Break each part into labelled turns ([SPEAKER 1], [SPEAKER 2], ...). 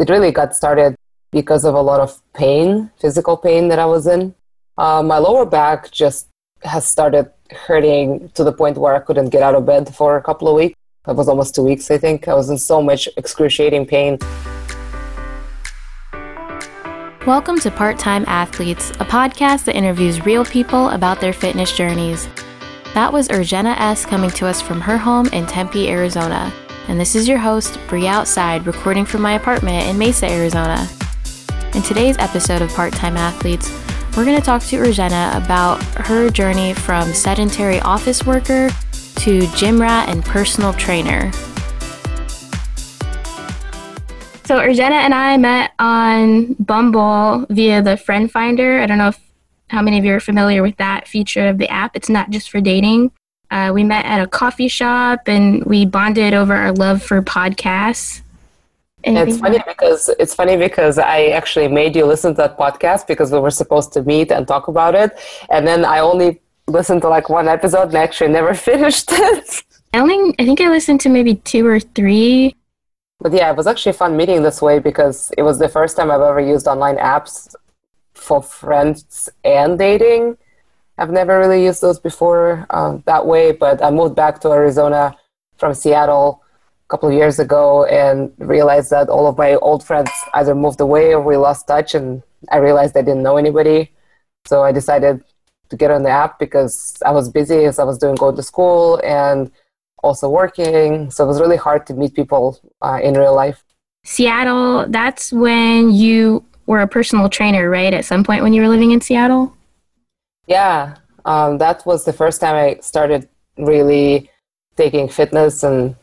[SPEAKER 1] it really got started because of a lot of pain, physical pain that I was in. Uh, my lower back just has started hurting to the point where I couldn't get out of bed for a couple of weeks. It was almost two weeks, I think. I was in so much excruciating pain.
[SPEAKER 2] Welcome to Part Time Athletes, a podcast that interviews real people about their fitness journeys. That was Urgena S. coming to us from her home in Tempe, Arizona. And this is your host, Bree Outside, recording from my apartment in Mesa, Arizona. In today's episode of Part Time Athletes, we're going to talk to Urgena about her journey from sedentary office worker to gym rat and personal trainer. So Urgena and I met on Bumble via the Friend Finder. I don't know if how many of you are familiar with that feature of the app. It's not just for dating. Uh, we met at a coffee shop and we bonded over our love for podcasts.
[SPEAKER 1] Anything it's funny because it's funny because I actually made you listen to that podcast because we were supposed to meet and talk about it, and then I only listened to like one episode and actually never finished it.
[SPEAKER 2] I only I think I listened to maybe two or three.
[SPEAKER 1] But yeah, it was actually fun meeting this way because it was the first time I've ever used online apps for friends and dating. I've never really used those before um, that way, but I moved back to Arizona from Seattle a couple of years ago and realized that all of my old friends either moved away or we lost touch, and I realized I didn't know anybody. So I decided to get on the app because I was busy as I was doing going to school and also working. So it was really hard to meet people uh, in real life.
[SPEAKER 2] Seattle, that's when you were a personal trainer, right? At some point when you were living in Seattle?
[SPEAKER 1] Yeah, um, that was the first time I started really taking fitness and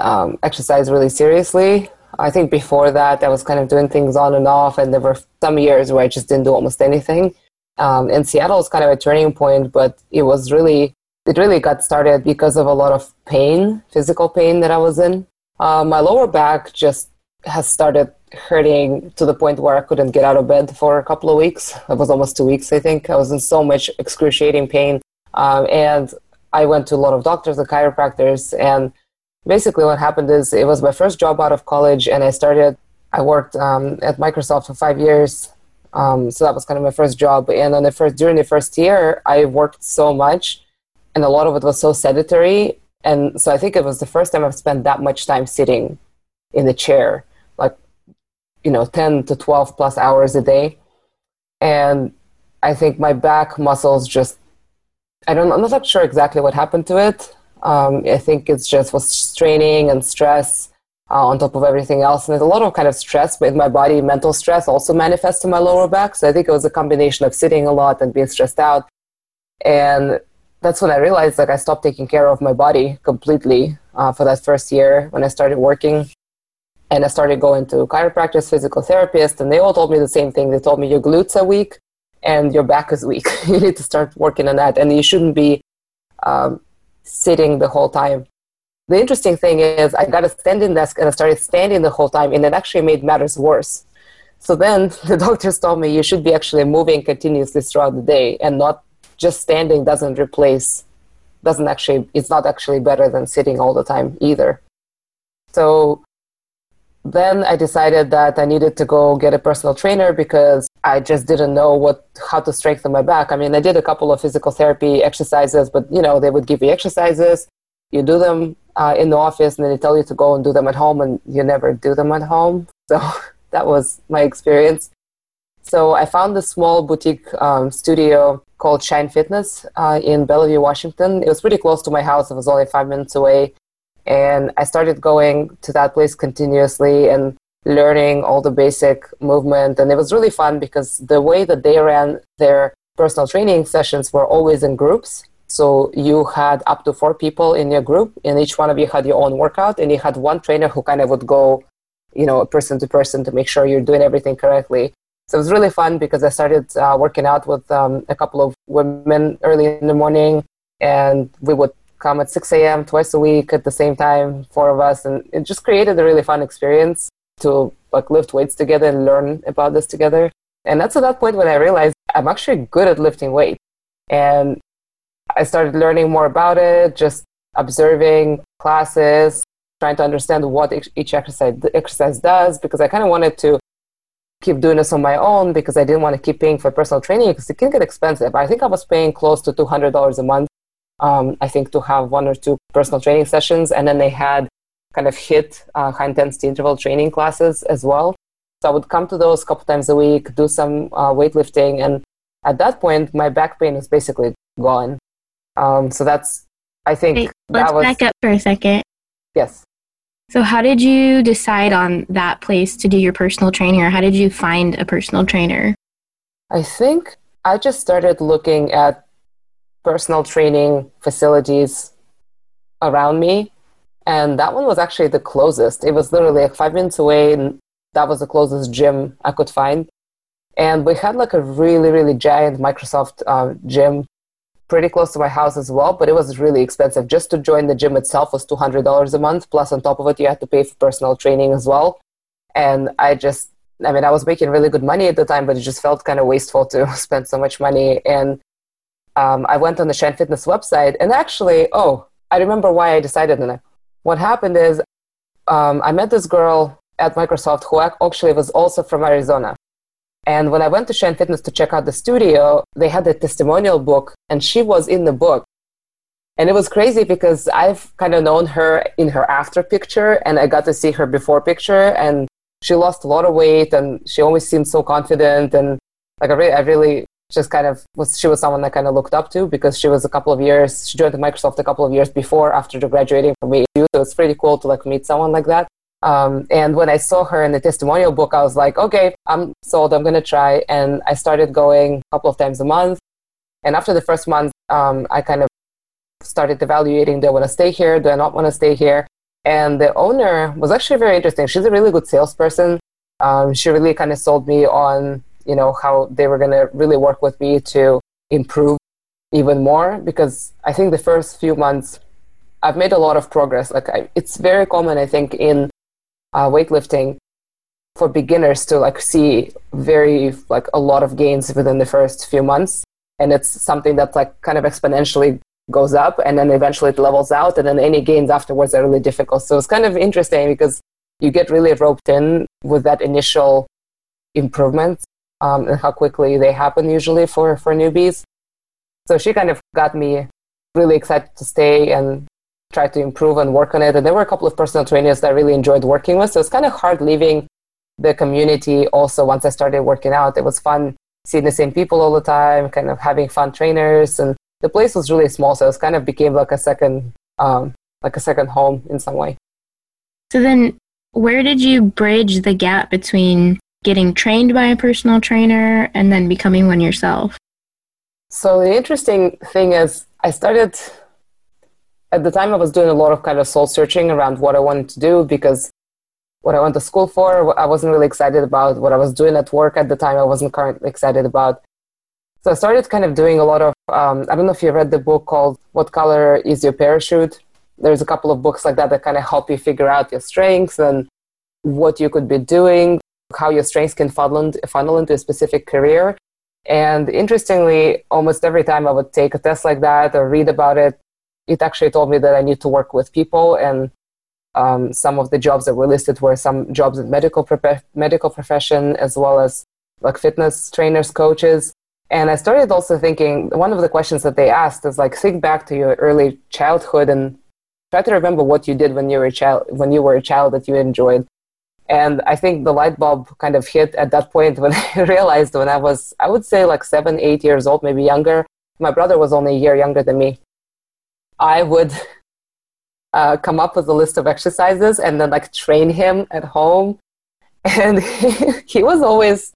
[SPEAKER 1] um, exercise really seriously. I think before that, I was kind of doing things on and off, and there were some years where I just didn't do almost anything. Um, and Seattle was kind of a turning point, but it was really, it really got started because of a lot of pain, physical pain that I was in. Uh, my lower back just has started hurting to the point where I couldn't get out of bed for a couple of weeks. It was almost two weeks, I think. I was in so much excruciating pain. Um, and I went to a lot of doctors and chiropractors. And basically, what happened is it was my first job out of college, and I started, I worked um, at Microsoft for five years. Um, so that was kind of my first job. And on the first, during the first year, I worked so much, and a lot of it was so sedentary. And so I think it was the first time I've spent that much time sitting in the chair you know 10 to 12 plus hours a day. And i think my back muscles just i don't i'm not sure exactly what happened to it. Um, i think it's just was straining and stress uh, on top of everything else. And there's a lot of kind of stress with my body mental stress also manifests in my lower back. So i think it was a combination of sitting a lot and being stressed out. And that's when i realized like i stopped taking care of my body completely uh, for that first year when i started working and I started going to chiropractors, physical therapists, and they all told me the same thing. They told me your glutes are weak and your back is weak. you need to start working on that, and you shouldn't be um, sitting the whole time. The interesting thing is, I got a standing desk and I started standing the whole time, and it actually made matters worse. So then the doctors told me you should be actually moving continuously throughout the day, and not just standing doesn't replace, doesn't actually, it's not actually better than sitting all the time either. So then I decided that I needed to go get a personal trainer because I just didn't know what how to strengthen my back. I mean, I did a couple of physical therapy exercises, but you know, they would give you exercises, you do them uh, in the office, and then they tell you to go and do them at home, and you never do them at home. So that was my experience. So I found a small boutique um, studio called Shine Fitness uh, in Bellevue, Washington. It was pretty close to my house. It was only five minutes away. And I started going to that place continuously and learning all the basic movement. And it was really fun because the way that they ran their personal training sessions were always in groups. So you had up to four people in your group, and each one of you had your own workout, and you had one trainer who kind of would go, you know, person to person to make sure you're doing everything correctly. So it was really fun because I started uh, working out with um, a couple of women early in the morning, and we would come at 6 a.m. twice a week at the same time, four of us, and it just created a really fun experience to like lift weights together and learn about this together. And that's at that point when I realized I'm actually good at lifting weight. And I started learning more about it, just observing classes, trying to understand what each exercise exercise does because I kind of wanted to keep doing this on my own because I didn't want to keep paying for personal training because it can get expensive. I think I was paying close to two hundred dollars a month. Um, I think to have one or two personal training sessions, and then they had kind of HIIT, uh, high intensity interval training classes as well. So I would come to those a couple times a week, do some uh, weightlifting, and at that point, my back pain was basically gone. Um, so that's, I think, Wait,
[SPEAKER 2] let's
[SPEAKER 1] was,
[SPEAKER 2] back up for a second.
[SPEAKER 1] Yes.
[SPEAKER 2] So how did you decide on that place to do your personal training, or how did you find a personal trainer?
[SPEAKER 1] I think I just started looking at personal training facilities around me and that one was actually the closest. It was literally like five minutes away, and that was the closest gym I could find. And we had like a really, really giant Microsoft uh, gym pretty close to my house as well, but it was really expensive. Just to join the gym itself was $200 a month. Plus, on top of it, you had to pay for personal training as well. And I just, I mean, I was making really good money at the time, but it just felt kind of wasteful to spend so much money. And um, I went on the Shine Fitness website, and actually, oh, I remember why I decided on it what happened is um, I met this girl at Microsoft who actually was also from Arizona. And when I went to Shine Fitness to check out the studio, they had a testimonial book, and she was in the book. And it was crazy because I've kind of known her in her after picture, and I got to see her before picture, and she lost a lot of weight, and she always seemed so confident, and like I really, I really just kind of was she was someone I kind of looked up to because she was a couple of years she joined Microsoft a couple of years before after graduating from AU so it's pretty cool to like meet someone like that. Um, and when I saw her in the testimonial book I was like okay I'm sold I'm gonna try and I started going a couple of times a month. And after the first month um, I kind of started evaluating do I want to stay here? Do I not want to stay here? And the owner was actually very interesting. She's a really good salesperson. Um, she really kind of sold me on you know how they were going to really work with me to improve even more because i think the first few months i've made a lot of progress. Like I, it's very common i think in uh, weightlifting for beginners to like see very like a lot of gains within the first few months. And it's something that like kind of exponentially goes up and then eventually it levels out and then any gains afterwards are really difficult. So it's kind of interesting because you get really roped in with that initial improvement um, and how quickly they happen usually for, for newbies. So she kind of got me really excited to stay and try to improve and work on it. And there were a couple of personal trainers that I really enjoyed working with. So it's kind of hard leaving the community also once I started working out. It was fun seeing the same people all the time, kind of having fun trainers. And the place was really small. So it kind of became like a second, um, like a second home in some way.
[SPEAKER 2] So then where did you bridge the gap between getting trained by a personal trainer and then becoming one yourself?
[SPEAKER 1] So the interesting thing is I started at the time I was doing a lot of kind of soul searching around what I wanted to do because what I went to school for, I wasn't really excited about what I was doing at work at the time. I wasn't currently excited about. So I started kind of doing a lot of, um, I don't know if you read the book called What Color is Your Parachute? There's a couple of books like that that kind of help you figure out your strengths and what you could be doing how your strengths can funnel funnel into a specific career. And interestingly, almost every time I would take a test like that or read about it, it actually told me that I need to work with people. And um, some of the jobs that were listed were some jobs in medical prof- medical profession as well as like fitness trainers, coaches. And I started also thinking one of the questions that they asked is like think back to your early childhood and try to remember what you did when you were a child when you were a child that you enjoyed. And I think the light bulb kind of hit at that point when I realized when I was, I would say like seven, eight years old, maybe younger. My brother was only a year younger than me. I would uh, come up with a list of exercises and then like train him at home. And he, he was always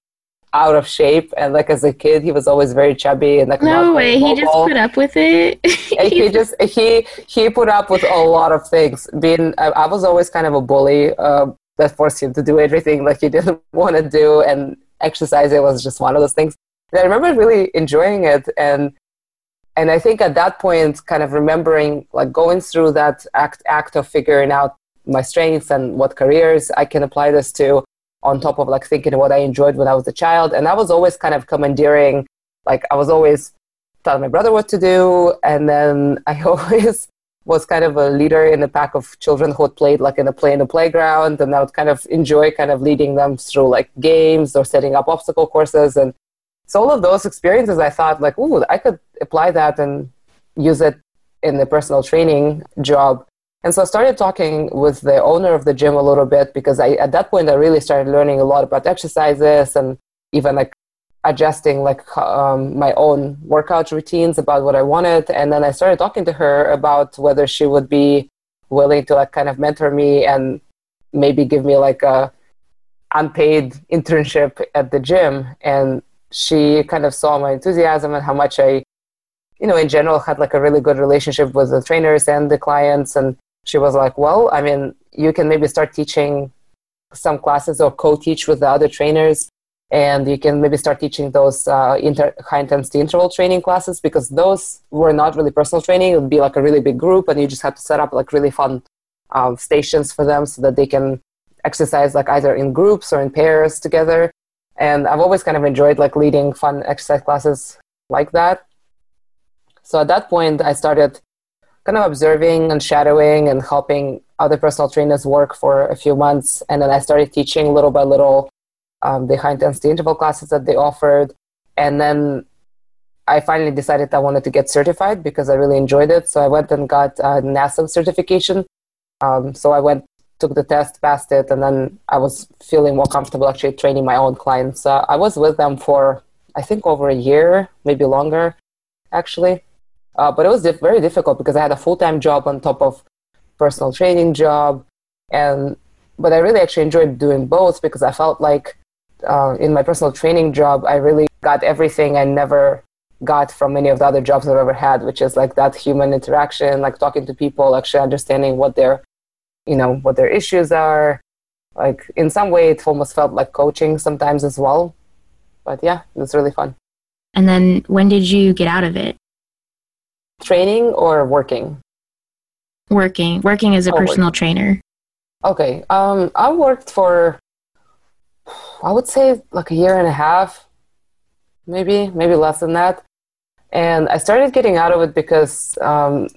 [SPEAKER 1] out of shape and like as a kid he was always very chubby and like
[SPEAKER 2] no way he just put up with it
[SPEAKER 1] he just he he put up with a lot of things being i, I was always kind of a bully uh, that forced him to do everything like he didn't want to do and exercise it was just one of those things. And i remember really enjoying it and and i think at that point kind of remembering like going through that act act of figuring out my strengths and what careers i can apply this to on top of like thinking what i enjoyed when i was a child. And i was always kind of commandeering like i was always telling my brother what to do and then i always was kind of a leader in the pack of children who played like in a play in the playground and I would kind of enjoy kind of leading them through like games or setting up obstacle courses and so all of those experiences I thought like ooh I could apply that and use it in the personal training job. And so I started talking with the owner of the gym a little bit because I at that point I really started learning a lot about exercises and even like adjusting like um, my own workout routines about what I wanted. And then I started talking to her about whether she would be willing to like kind of mentor me and maybe give me like a unpaid internship at the gym. And she kind of saw my enthusiasm and how much I, you know, in general had like a really good relationship with the trainers and the clients. And she was like, well, I mean, you can maybe start teaching some classes or co-teach with the other trainers and you can maybe start teaching those uh, inter- high intensity interval training classes because those were not really personal training. It would be like a really big group and you just have to set up like really fun um, stations for them so that they can exercise like either in groups or in pairs together. And i've always kind of enjoyed like leading fun exercise classes like that. So at that point i started kind of observing and shadowing and helping other personal trainers work for a few months. And then i started teaching little by little um, the high intensity interval classes that they offered. And then I finally decided I wanted to get certified because I really enjoyed it. So I went and got a NASM certification. Um, so I went, took the test, passed it, and then I was feeling more comfortable actually training my own clients. I was with them for, I think, over a year, maybe longer, actually. Uh, but it was diff- very difficult because I had a full time job on top of personal training job, and but I really actually enjoyed doing both because I felt like uh, in my personal training job, I really got everything I never got from any of the other jobs I've ever had, which is like that human interaction, like talking to people, actually understanding what their, you know, what their issues are. Like in some way, it almost felt like coaching sometimes as well. But yeah, it was really fun.
[SPEAKER 2] And then when did you get out of it?
[SPEAKER 1] Training or working?
[SPEAKER 2] Working. Working as a oh, personal working. trainer.
[SPEAKER 1] Okay. Um, I worked for I would say like a year and a half, maybe, maybe less than that. And I started getting out of it because um,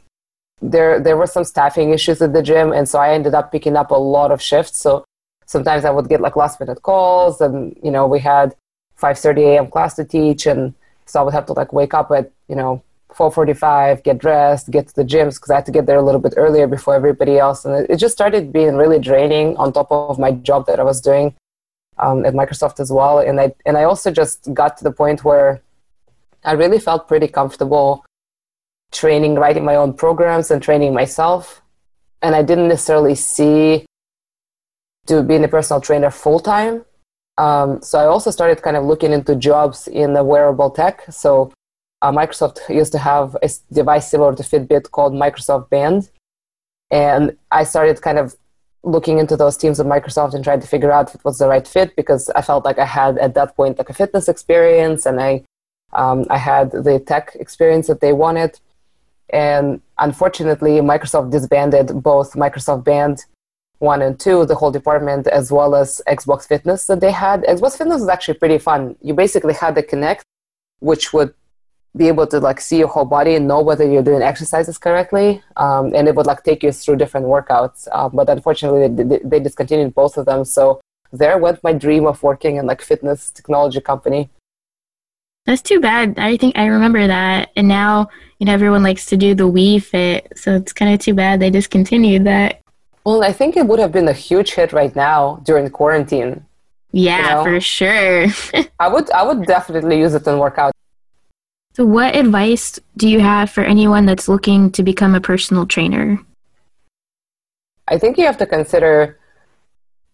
[SPEAKER 1] there there were some staffing issues at the gym, and so I ended up picking up a lot of shifts. So sometimes I would get like last minute calls, and you know we had 5:30 a.m. class to teach, and so I would have to like wake up at you know 4:45, get dressed, get to the gyms because I had to get there a little bit earlier before everybody else, and it, it just started being really draining on top of my job that I was doing um, at Microsoft as well. And I and I also just got to the point where I really felt pretty comfortable training, writing my own programs and training myself. And I didn't necessarily see to being a personal trainer full time. Um, so I also started kind of looking into jobs in the wearable tech. So uh, Microsoft used to have a device similar to Fitbit called Microsoft Band. And I started kind of looking into those teams at Microsoft and trying to figure out if it was the right fit because I felt like I had at that point like a fitness experience and I um, I had the tech experience that they wanted. And unfortunately, Microsoft disbanded both Microsoft Band 1 and 2, the whole department, as well as Xbox Fitness that they had. Xbox Fitness was actually pretty fun. You basically had the Kinect, which would be able to like see your whole body and know whether you're doing exercises correctly um, and it would like take you through different workouts uh, but unfortunately they, they, discontinued both of them. So there went my dream of working in like fitness technology company.
[SPEAKER 2] That's too bad. I think i remember that. And now you know everyone likes to do the wii fit so it's kind of too bad they discontinued that.
[SPEAKER 1] Well i think it would have been a huge hit right now during quarantine
[SPEAKER 2] yeah you know? for sure.
[SPEAKER 1] I would i would definitely use it in workout
[SPEAKER 2] so, what advice do you have for anyone that's looking to become a personal trainer?
[SPEAKER 1] I think you have to consider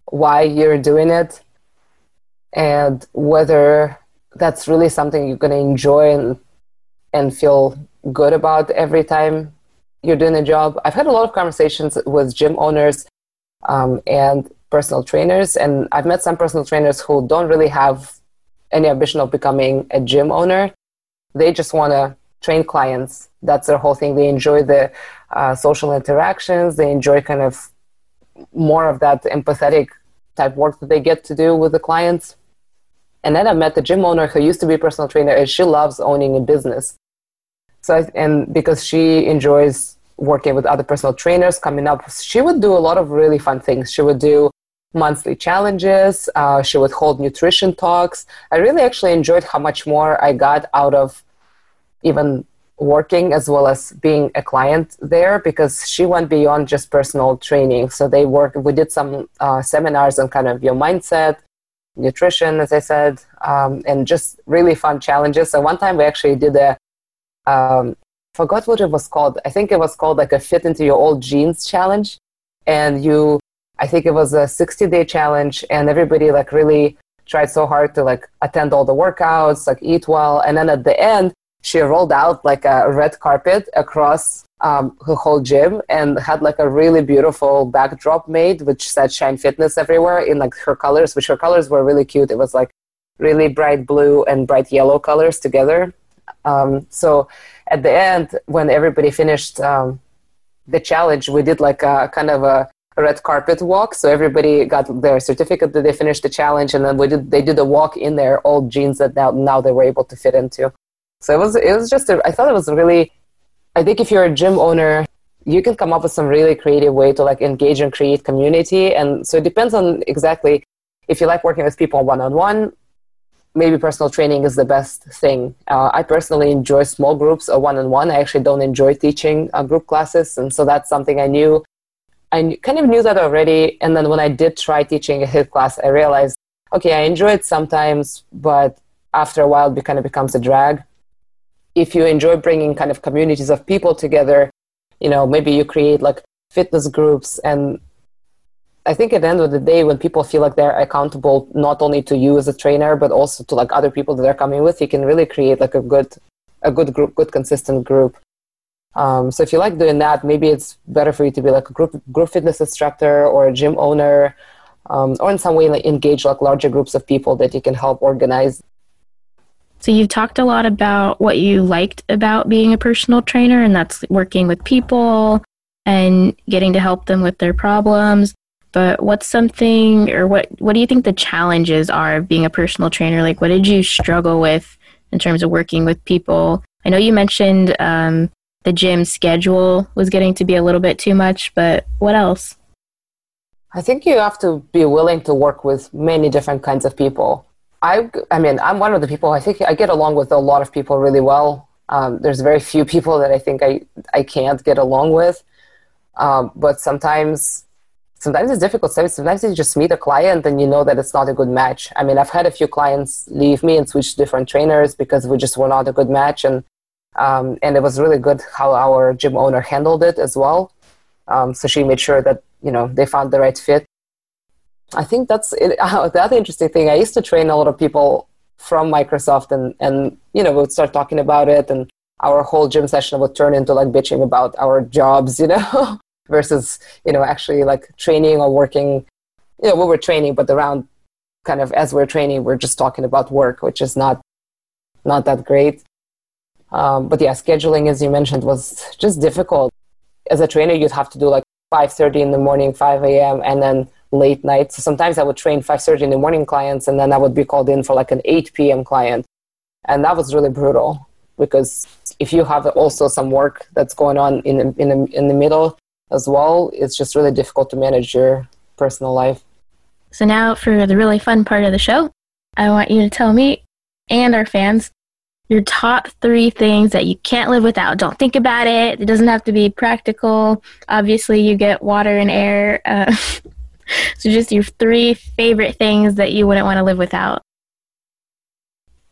[SPEAKER 1] why you're doing it and whether that's really something you're going to enjoy and, and feel good about every time you're doing a job. I've had a lot of conversations with gym owners um, and personal trainers, and I've met some personal trainers who don't really have any ambition of becoming a gym owner they just want to train clients. That's their whole thing. They enjoy the uh, social interactions. They enjoy kind of more of that empathetic type work that they get to do with the clients. And then I met the gym owner who used to be a personal trainer, and she loves owning a business. So, and because she enjoys working with other personal trainers coming up, she would do a lot of really fun things. She would do monthly challenges. Uh, she would hold nutrition talks. I really actually enjoyed how much more I got out of even working as well as being a client there because she went beyond just personal training. So they work. We did some uh, seminars on kind of your mindset, nutrition, as I said, um, and just really fun challenges. So one time we actually did a um, forgot what it was called. I think it was called like a fit into your old jeans challenge, and you I think it was a 60 day challenge and everybody like really tried so hard to like attend all the workouts, like eat well. And then at the end, she rolled out like a red carpet across um, her whole gym and had like a really beautiful backdrop made, which said Shine Fitness everywhere in like her colors, which her colors were really cute. It was like really bright blue and bright yellow colors together. Um, so at the end, when everybody finished um, the challenge, we did like a kind of a red carpet walk. So everybody got their certificate that they finished the challenge, and then we did they did a walk in their old jeans that now now they were able to fit into. So it was it was just a, I thought it was really. I think if you're a gym owner, you can come up with some really creative way to like engage and create community. And so it depends on exactly if you like working with people one on one. Maybe personal training is the best thing. Uh, I personally enjoy small groups or one on one. I actually don't enjoy teaching uh, group classes, and so that's something I knew I kind of knew that already. And then when I did try teaching a HIIT class, I realized, okay, I enjoy it sometimes, but after a while, it kind of becomes a drag. If you enjoy bringing kind of communities of people together, you know, maybe you create like fitness groups. And I think at the end of the day, when people feel like they're accountable not only to you as a trainer, but also to like other people that they're coming with, you can really create like a good, a good group, good consistent group. Um, so if you like doing that, maybe it's better for you to be like a group group fitness instructor or a gym owner, um, or in some way like engage like larger groups of people that you can help organize.
[SPEAKER 2] So you've talked a lot about what you liked about being a personal trainer, and that's working with people and getting to help them with their problems. But what's something, or what what do you think the challenges are of being a personal trainer? Like, what did you struggle with in terms of working with people? I know you mentioned um, the gym schedule was getting to be a little bit too much, but what else?
[SPEAKER 1] I think you have to be willing to work with many different kinds of people. I, I mean, I'm one of the people, I think I get along with a lot of people really well. Um, there's very few people that I think I, I can't get along with. Um, but sometimes, sometimes it's difficult. Sometimes you just meet a client and you know that it's not a good match. I mean, I've had a few clients leave me and switch to different trainers because we just were not a good match. And um, and it was really good how our gym owner handled it as well. Um, so she made sure that you know they found the right fit. I think that's it. Uh, the other interesting thing. I used to train a lot of people from Microsoft, and and you know we'd start talking about it, and our whole gym session would turn into like bitching about our jobs, you know, versus you know actually like training or working. You know, we were training, but around kind of as we're training, we're just talking about work, which is not not that great. Um, but yeah, scheduling, as you mentioned, was just difficult. As a trainer, you'd have to do like 5.30 in the morning, 5 a.m., and then late night. So sometimes I would train 5.30 in the morning clients, and then I would be called in for like an 8 p.m. client. And that was really brutal because if you have also some work that's going on in the, in in the middle as well, it's just really difficult to manage your personal life.
[SPEAKER 2] So now for the really fun part of the show, I want you to tell me and our fans your top three things that you can't live without. Don't think about it. It doesn't have to be practical. Obviously, you get water and air. Uh, so, just your three favorite things that you wouldn't want to live without.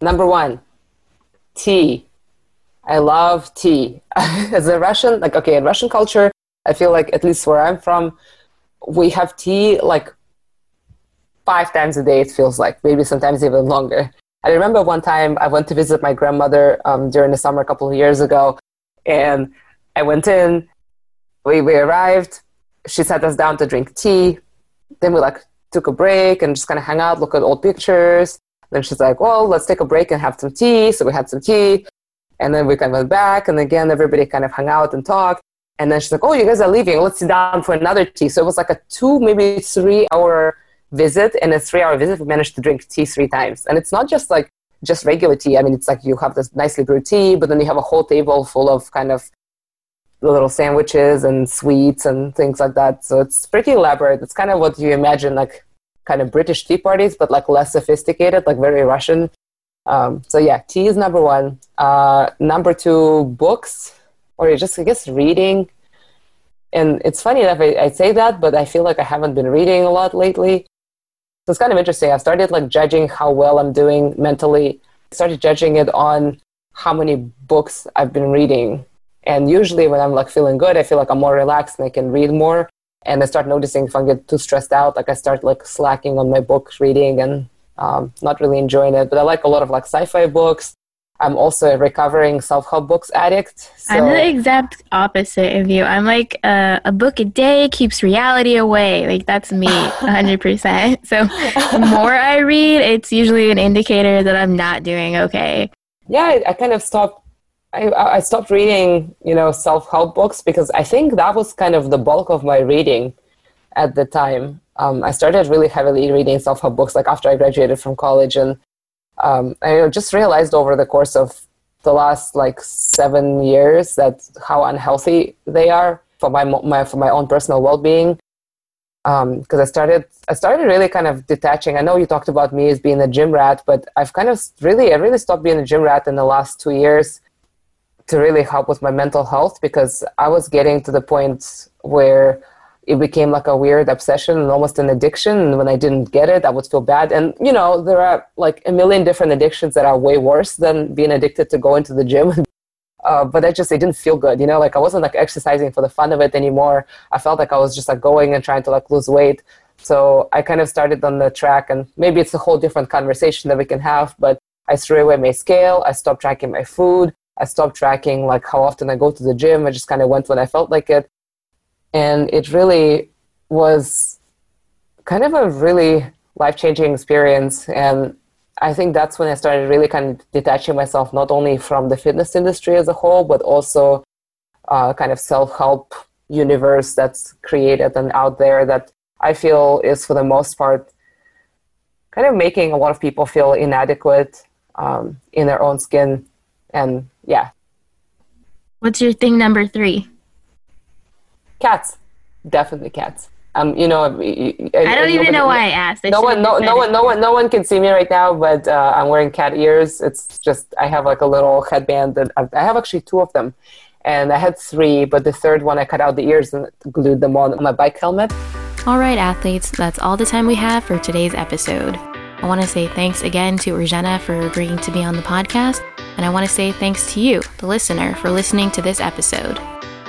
[SPEAKER 1] Number one, tea. I love tea. As a Russian, like, okay, in Russian culture, I feel like, at least where I'm from, we have tea like five times a day, it feels like, maybe sometimes even longer. I remember one time I went to visit my grandmother um, during the summer a couple of years ago, and I went in. We we arrived. She sat us down to drink tea. Then we like took a break and just kind of hang out, look at old pictures. Then she's like, "Well, let's take a break and have some tea." So we had some tea, and then we kind of went back, and again everybody kind of hung out and talked. And then she's like, "Oh, you guys are leaving. Let's sit down for another tea." So it was like a two, maybe three hour visit And a three hour visit we managed to drink tea three times and it's not just like just regular tea i mean it's like you have this nicely brewed tea but then you have a whole table full of kind of little sandwiches and sweets and things like that. So it's pretty elaborate. It's kind of what you imagine, like kind of British tea parties, but like less sophisticated, like very Russian. Um, so yeah, tea is number one. Uh, number two, books, or just I guess reading. And it's funny enough, I, I say that, but I feel like I haven't been reading a lot lately. So it's kind of interesting. I started like judging how well I'm doing mentally. I started judging it on how many books I've been reading. And usually when I'm like feeling good, I feel like I'm more relaxed and I can read more. And I start noticing if I get too stressed out, like I start like slacking on my book reading and um, not really enjoying it. But I like a lot of like sci-fi books. I'm also a recovering self-help books addict.
[SPEAKER 2] So. I'm the exact opposite of you. I'm like uh, a book a day keeps reality away. Like that's me, 100%. so the more I read, it's usually an indicator that I'm not doing okay.
[SPEAKER 1] Yeah, I, I kind of stopped. I, I stopped reading, you know, self-help books because I think that was kind of the bulk of my reading at the time. Um, I started really heavily reading self-help books like after I graduated from college, and um, I just realized over the course of the last like seven years that how unhealthy they are for my, my for my own personal well-being. Because um, I started I started really kind of detaching. I know you talked about me as being a gym rat, but I've kind of really I really stopped being a gym rat in the last two years to really help with my mental health because I was getting to the point where it became like a weird obsession and almost an addiction. And when I didn't get it, I would feel bad. And, you know, there are like a million different addictions that are way worse than being addicted to going to the gym. Uh, but I just, it didn't feel good. You know, like I wasn't like exercising for the fun of it anymore. I felt like I was just like going and trying to like lose weight. So I kind of started on the track and maybe it's a whole different conversation that we can have, but I threw away my scale. I stopped tracking my food. I stopped tracking like how often I go to the gym. I just kind of went when I felt like it and it really was kind of a really life changing experience. And I think that's when I started really kind of detaching myself not only from the fitness industry as a whole, but also uh, kind of self help universe that's created and out there that I feel is for the most part kind of making a lot of people feel inadequate um, in their own skin. And yeah.
[SPEAKER 2] What's your thing number three?
[SPEAKER 1] Cats, definitely cats. Um, you know, I,
[SPEAKER 2] I don't even know why I asked. I
[SPEAKER 1] no one, no, no one, no one, no one can see me right now, but uh, I'm wearing cat ears. It's just I have like a little headband that I've, I have actually two of them, and I had three, but the third one I cut out the ears and glued them on my bike helmet.
[SPEAKER 2] All right, athletes, that's all the time we have for today's episode. I want to say thanks again to Urgena for agreeing to be on the podcast, and I want to say thanks to you, the listener, for listening to this episode.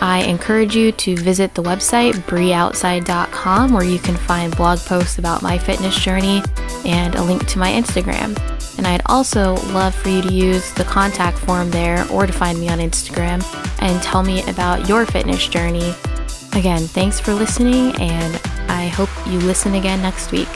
[SPEAKER 2] I encourage you to visit the website breeoutside.com where you can find blog posts about my fitness journey and a link to my Instagram. And I'd also love for you to use the contact form there or to find me on Instagram and tell me about your fitness journey. Again, thanks for listening, and I hope you listen again next week.